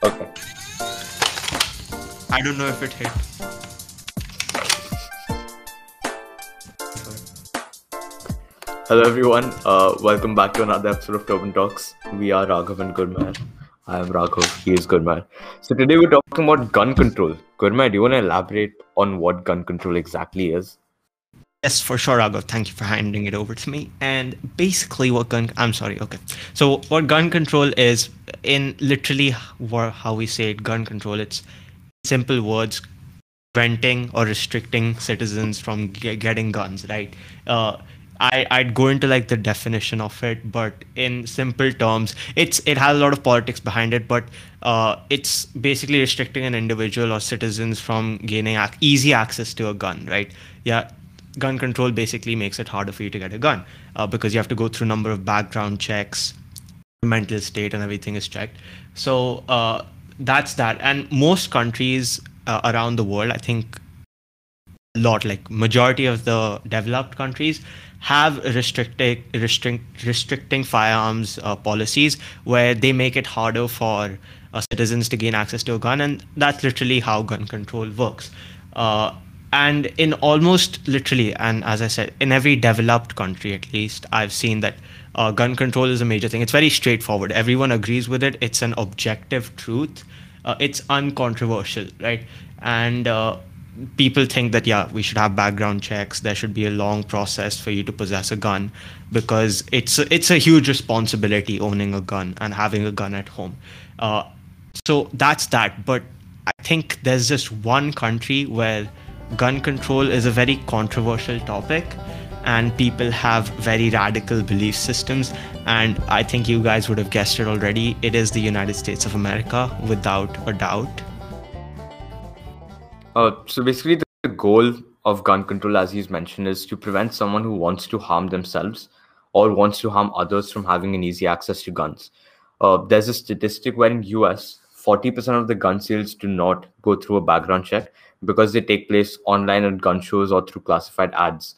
Okay. I don't know if it hit. Hello everyone. Uh, welcome back to another episode of Turban Talks. We are Raghav and Gurmar. I am Raghav. He is Gurmar. So today we're talking about gun control. Gurmar, do you want to elaborate on what gun control exactly is? Yes, for sure, Raghav. Thank you for handing it over to me. And basically, what gun? I'm sorry. Okay. So, what gun control is, in literally how we say it, gun control. It's simple words, preventing or restricting citizens from getting guns. Right. Uh, I, I'd go into like the definition of it, but in simple terms, it's it has a lot of politics behind it, but uh, it's basically restricting an individual or citizens from gaining ac- easy access to a gun, right? Yeah, gun control basically makes it harder for you to get a gun uh, because you have to go through a number of background checks, mental state, and everything is checked. So uh, that's that. And most countries uh, around the world, I think, a lot like majority of the developed countries have restricted restrict, restricting firearms uh, policies where they make it harder for uh, citizens to gain access to a gun, and that's literally how gun control works. And in almost literally, and as I said, in every developed country at least, I've seen that uh, gun control is a major thing. It's very straightforward. Everyone agrees with it. It's an objective truth. Uh, it's uncontroversial, right? And uh, people think that yeah we should have background checks there should be a long process for you to possess a gun because it's a, it's a huge responsibility owning a gun and having a gun at home uh, so that's that but i think there's just one country where gun control is a very controversial topic and people have very radical belief systems and i think you guys would have guessed it already it is the united states of america without a doubt uh, so basically, the, goal of gun control, as he's mentioned, is to prevent someone who wants to harm themselves or wants to harm others from having an easy access to guns. Uh, there's a statistic where in US, 40% of the gun sales do not go through a background check because they take place online at gun shows or through classified ads.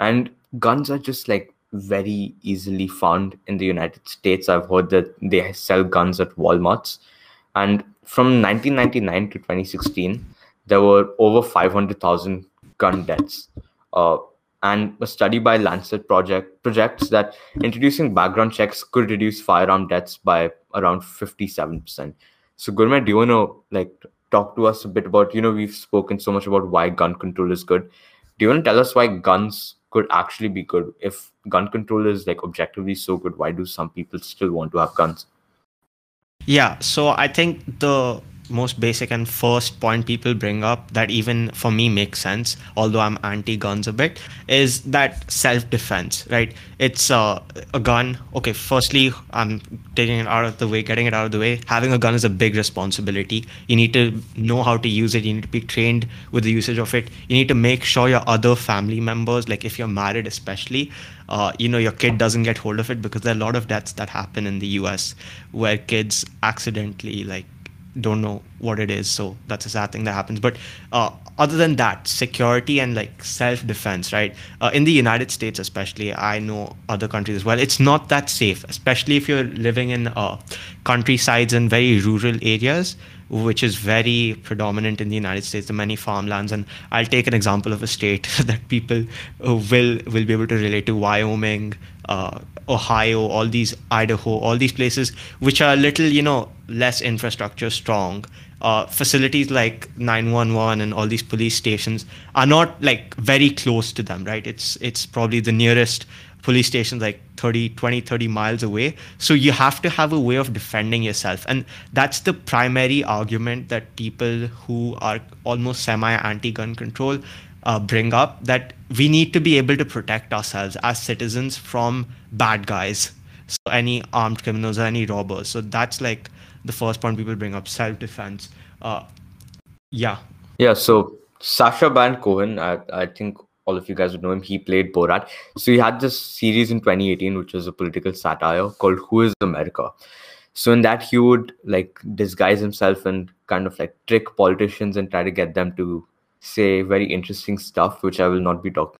And guns are just like very easily found in the United States. I've heard that they sell guns at Walmarts. And from 1999 to 2016, there were over 500,000 gun deaths. Uh, and a study by Lancet project projects that introducing background checks could reduce firearm deaths by around 57%. So Gurmar, do you want to like talk to us a bit about, you know, we've spoken so much about why gun control is good. Do you want to tell us why guns could actually be good? If gun control is like objectively so good, why do some people still want to have guns? Yeah, so I think the most basic and first point people bring up that even for me makes sense although i'm anti guns a bit is that self defense right? It's uh, a gun. Okay firstly i'm taking it out of the way getting it out of the way. Having a gun is a big responsibility. You need to know how to use it. You need to be trained with the usage of it. You need to make sure your other family members like if you're married especially uh, you know your kid doesn't get hold of it because there are a lot of deaths that happen in the us where kids accidentally like don't know what it is so that's a sad thing that happens. But uh, other than that security and like self-defense right? Uh, in the united states especially i know other countries as well it's not that safe especially if you're living in uh, countrysides and very rural areas which is very predominant in the united states the many farmlands and i'll take an example of a state that people uh, will will be able to relate to wyoming uh, Ohio, all these Idaho, all these places which are a little, you know, less infrastructure strong. Uh, facilities like 911 and all these police stations are not like very close to them, right? It's it's probably the nearest police station like 30 20 30 miles away. So you have to have a way of defending yourself. And that's the primary argument that people who are almost semi anti gun control uh, bring up that we need to be able to protect ourselves as citizens from bad guys. So any armed criminals or any robbers. So that's like the first point people bring up self-defense. Uh, yeah. Yeah so Sacha Baron Cohen I, I think all of you guys would know him he played borat so he had this series in 2018 which was a political satire called who is america so in that he would like disguise himself and kind of like trick politicians and try to get them to say very interesting stuff, which I will not be talking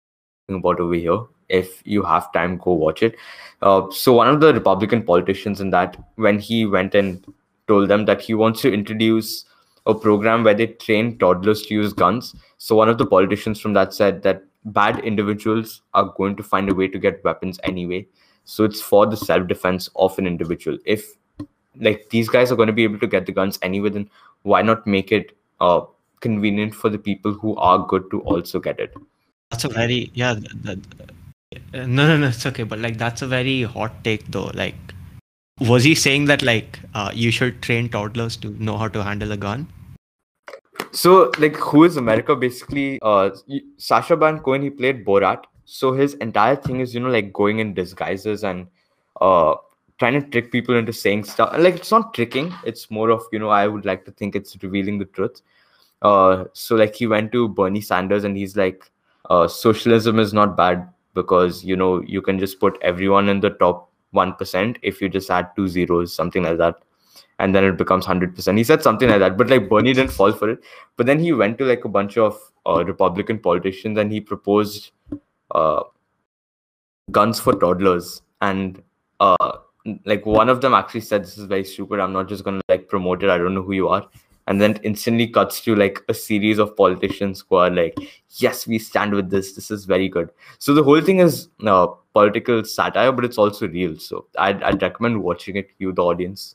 about over here. If you have time, go watch it. Uh, so one of the Republican politicians in that, when he went and told them that he wants to introduce a program where they train toddlers to use guns. So one of the politicians from that said that bad individuals are going to find a way to get weapons anyway. So it's for the self defense of an individual. If like these guys are going to be able to get the guns anyway, then why not make it uh, convenient for the people who are good to also get it? That's a very yeah. No, no, no. It's okay, but like that's a very hot take though. Like, was he saying that like uh, you should train toddlers to know how to handle a gun? So, like, who is America? Basically, uh, Sacha Baron Cohen, he played Borat. So his entire thing is, you know, like going in disguises and uh, trying to trick people into saying stuff. Like, it's not tricking. It's more of, you know, I would like to think it's revealing the truth. Uh, so like he went to Bernie Sanders and he's like, uh, socialism is not bad because you know you can just put everyone in the top one percent if you just add two zeros, something like that and then it becomes 100%. He said something like that, but like Bernie didn't fall for it. But then he went to like a bunch of uh, Republican politicians and he proposed uh, guns for toddlers. And uh, like one of them actually said, This is very stupid. I'm not just going to like promote it. I don't know who you are. And then instantly cuts to like a series of politicians who are like, Yes, we stand with this. This is very good. So the whole thing is uh, political satire, but it's also real. So I'd, I'd recommend watching it, you, the audience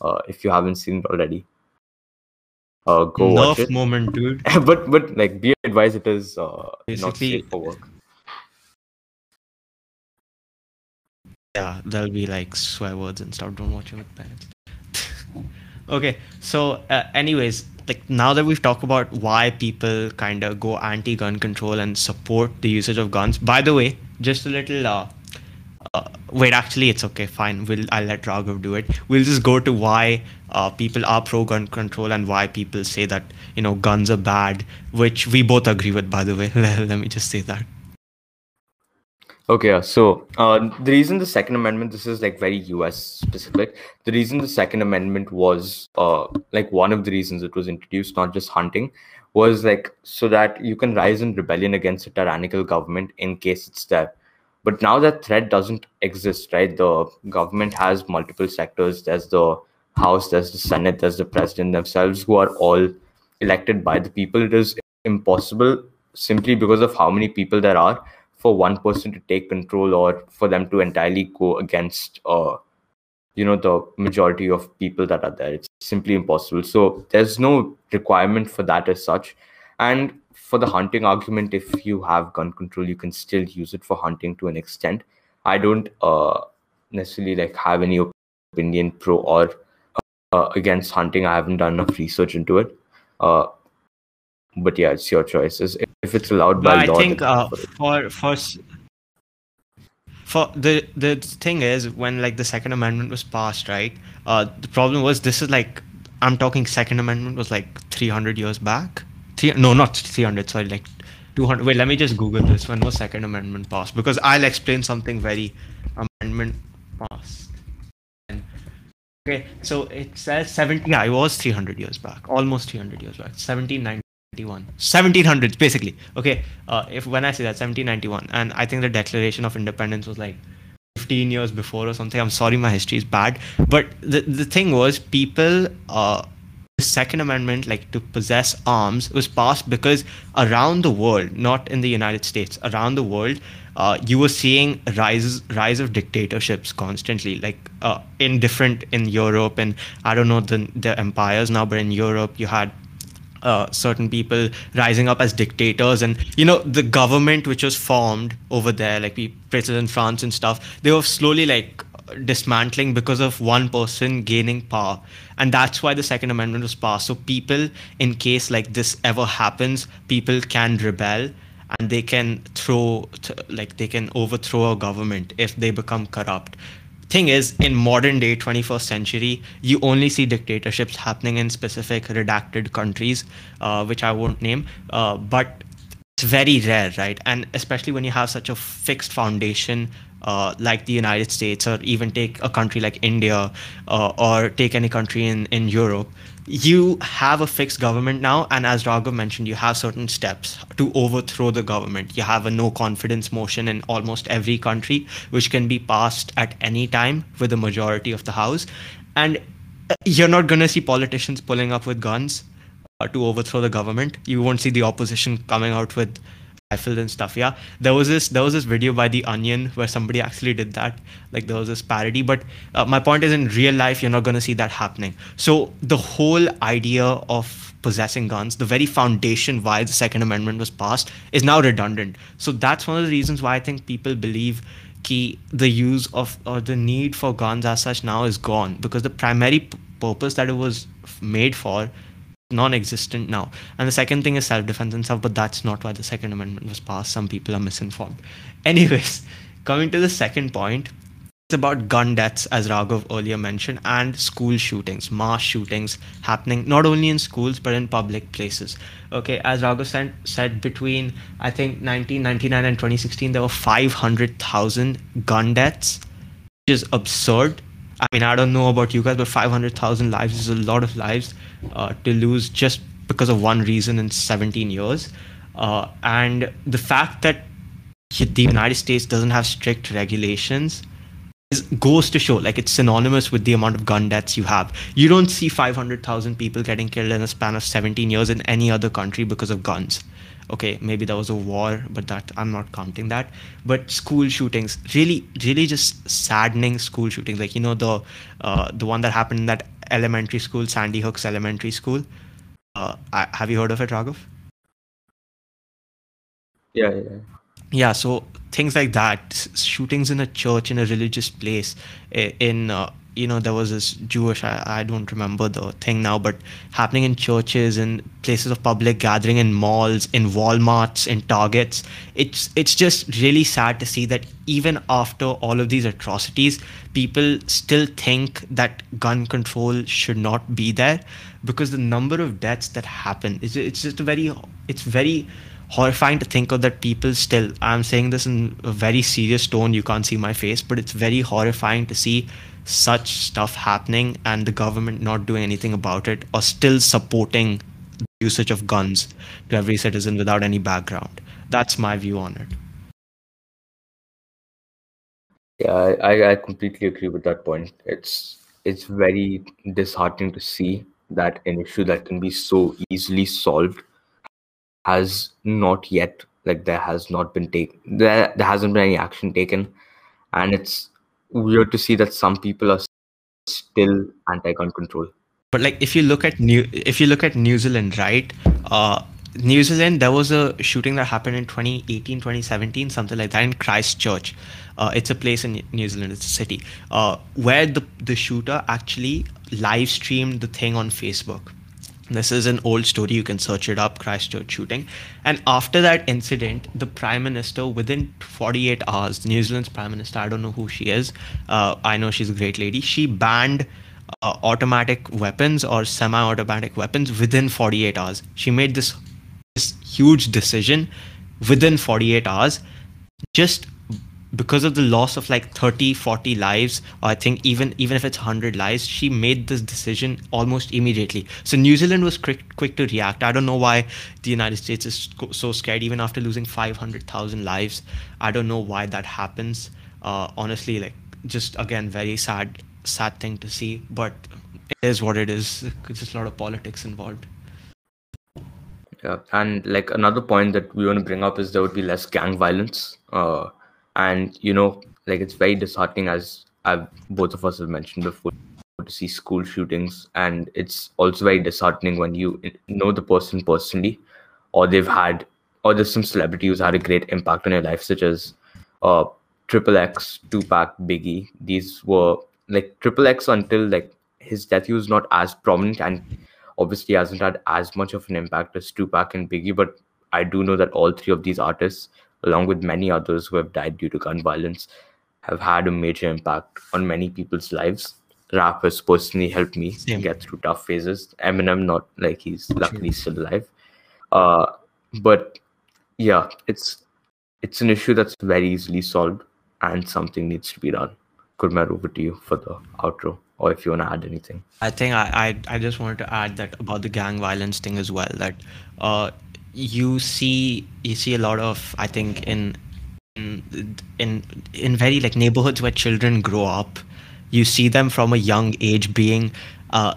uh, if you haven't seen it already. Uh, go Enough watch it. moment, dude. but but like be advised, it is uh, not safe for work. Yeah, there'll be like swear words and stuff. Don't watch it with parents. okay, so uh, anyways, like now that we've talked about why people kind of go anti-gun control and support the usage of guns. By the way, just a little uh, uh, wait actually it's okay. Fine. We'll i'll let raghav do it. We'll just go to why uh, people are pro gun control and why people say that you know guns are bad which we both agree with by the way. Let me just say that. Okay so uh, the reason the second amendment this is like very us specific. The reason the second amendment was uh, like one of the reasons it was introduced not just hunting was like so that you can rise in rebellion against a tyrannical government in case it's there but now that threat doesn't exist right? The government has multiple sectors. There's the house there's the senate there's the president themselves who are all elected by the people. It is impossible simply because of how many people there are for one person to take control or for them to entirely go against uh you know the majority of people that are there. It's simply impossible. So there's no requirement for that as such. And for the hunting argument, if you have gun control, you can still use it for hunting to an extent. I don't uh, necessarily like have any opinion pro or uh, against hunting. I haven't done enough research into it. Uh, but yeah, it's your choices. If it's allowed by but law, I think uh, for for for the the thing is when like the Second Amendment was passed, right? Uh, the problem was this is like I'm talking Second Amendment was like 300 years back three, no, not 300, sorry, like 200. Wait, let me just Google this. When was Second Amendment passed? Because I'll explain something very amendment passed. Okay, so it says 70. Yeah, it was 300 years back, almost 300 years back, 1791, 1700s basically. Okay, uh, if when I say that 1791, and I think the Declaration of Independence was like 15 years before or something. I'm sorry, my history is bad, but the the thing was people. Uh, Second Amendment, like to possess arms, was passed because around the world, not in the United States, around the world, uh, you were seeing rise rise of dictatorships constantly, like uh, in different in Europe and I don't know the the empires now, but in Europe you had uh, certain people rising up as dictators and you know the government which was formed over there like we, president france and stuff they were slowly like dismantling because of one person gaining power. And that's why the second amendment was passed. So people in case like this ever happens people can rebel and they can throw like they can overthrow a government if they become corrupt. Thing is in modern day 21st century you only see dictatorships happening in specific redacted countries uh, which i won't name uh, but it's very rare right? And especially when you have such a fixed foundation uh, like the United States, or even take a country like India, uh, or take any country in, in Europe, you have a fixed government now. And as Raghav mentioned, you have certain steps to overthrow the government. You have a no confidence motion in almost every country, which can be passed at any time with a majority of the House. And you're not going to see politicians pulling up with guns uh, to overthrow the government. You won't see the opposition coming out with rifles and stuff. Yeah, there was this there was this video by The Onion where somebody actually did that. Like there was this parody. But uh, my point is, in real life, you're not going to see that happening. So the whole idea of possessing guns, the very foundation why the Second Amendment was passed, is now redundant. So that's one of the reasons why I think people believe key the use of or the need for guns as such now is gone because the primary p- purpose that it was made for non-existent now and the second thing is self-defense and stuff but that's not why the second amendment was passed some people are misinformed anyways coming to the second point it's about gun deaths, as Raghav earlier mentioned, and school shootings, mass shootings happening not only in schools but in public places. Okay, as Raghav said, said between I think 1999 and 2016, there were 500,000 gun deaths, which is absurd. I mean, I don't know about you guys, but 500,000 lives is a lot of lives uh, to lose just because of one reason in 17 years. Uh, and the fact that the United States doesn't have strict regulations is, goes to show like it's synonymous with the amount of gun deaths you have. You don't see 500,000 people getting killed in a span of 17 years in any other country because of guns. Okay, maybe there was a war, but that I'm not counting that. But school shootings, really, really just saddening school shootings. Like you know the uh, the one that happened in that elementary school, Sandy Hooks Elementary School. Uh, I, have you heard of it, Raghav? Yeah, yeah. Yeah, so things like that, shootings in a church in a religious place, in uh, you know there was this Jewish I, I don't remember the thing now, but happening in churches in places of public gathering in malls, in WalMarts, in Targets. It's it's just really sad to see that even after all of these atrocities, people still think that gun control should not be there because the number of deaths that happen is it's just a very it's very horrifying to think of that people still i'm saying this in a very serious tone you can't see my face but it's very horrifying to see such stuff happening and the government not doing anything about it or still supporting the usage of guns to every citizen without any background. That's my view on it. Yeah i, I completely agree with that point. It's it's very disheartening to see that an issue that can be so easily solved has not yet like there has not been taken there there hasn't been any action taken. And it's weird to see that some people are still anti-gun control. But like if you look at new if you look at new zealand right uh new zealand there was a shooting that happened in 2018 2017 something like that in christchurch. Uh, it's a place in new zealand it's a city uh, where the the shooter actually live streamed the thing on facebook this is an old story. You can search it up, Christchurch shooting. And after that incident, the prime minister, within 48 hours, New Zealand's prime minister, I don't know who she is. Uh, I know she's a great lady. She banned uh, automatic weapons or semi-automatic weapons within 48 hours. She made this this huge decision within 48 hours, just because of the loss of like 30 40 lives or i think even even if it's 100 lives she made this decision almost immediately. So new zealand was quick quick to react. I don't know why the united states is so scared even after losing 500000 lives. I don't know why that happens. Uh, honestly like just again very sad sad thing to see but it is what it is. It's just a lot of politics involved. Yeah and like another point that we want to bring up is there would be less gang violence. Uh and you know like it's very disheartening as I've, both of us have mentioned before to see school shootings. And it's also very disheartening when you know the person personally or they've had or there's some celebrity who's had a great impact on your life such as uh triple x tupac biggie. These were like triple x until like his death he was not as prominent and obviously hasn't had as much of an impact as tupac and biggie. But i do know that all three of these artists along with many others who have died due to gun violence, have had a major impact on many people's lives. Rap has personally helped me Same. get through tough phases. Eminem, not like he's luckily still alive. Uh, but yeah, it's it's an issue that's very easily solved and something needs to be done. Gurmar, over to you for the outro, or if you want to add anything. I think I, I, I just wanted to add that about the gang violence thing as well. That uh, you see you see a lot of I think in in in in very like neighborhoods where children grow up, you see them from a young age being uh,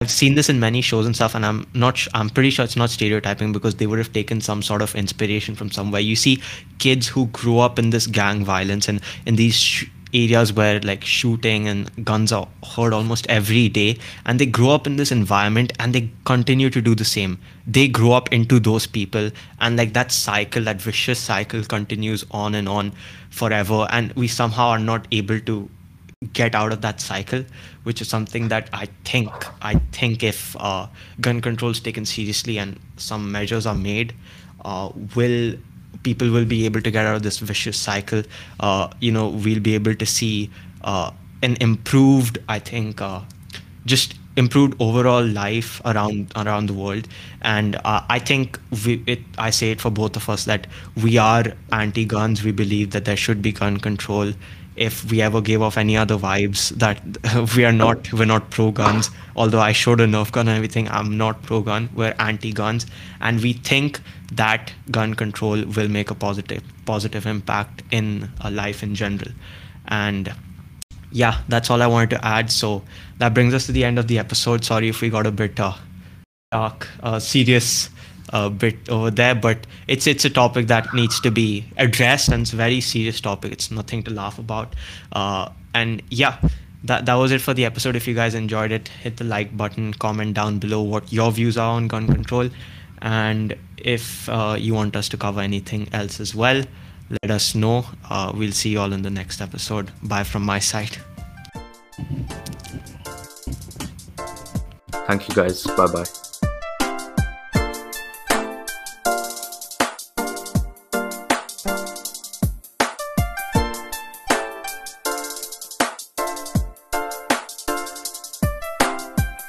I've seen this in many shows and stuff, and I'm not. I'm pretty sure it's not stereotyping because they would have taken some sort of inspiration from somewhere. You see kids who grew up in this gang violence and in these sh- areas where like shooting and guns are heard almost every day, and they grow up in this environment and they continue to do the same. They grow up into those people, and like that cycle, that vicious cycle, continues on and on forever. And we somehow are not able to get out of that cycle, which is something that I think I think if uh, gun control is taken seriously and some measures are made, uh, will people will be able to get out of this vicious cycle. Uh, you know, we'll be able to see uh, an improved, I think, uh, just improved overall life around around the world. And uh, I think we, it, I say it for both of us that we are anti-guns. We believe that there should be gun control if we ever gave off any other vibes that we are not we're not pro guns although i showed a nerf gun and everything i'm not pro gun we're anti guns and we think that gun control will make a positive positive impact in a life in general and yeah that's all i wanted to add so that brings us to the end of the episode sorry if we got a bit uh, dark uh, serious a bit over there, but it's it's a topic that needs to be addressed, and it's a very serious topic. It's nothing to laugh about. Uh, and yeah, that that was it for the episode. If you guys enjoyed it, hit the like button, comment down below what your views are on gun control, and if uh, you want us to cover anything else as well, let us know. Uh, we'll see you all in the next episode. Bye from my side. Thank you guys. Bye bye.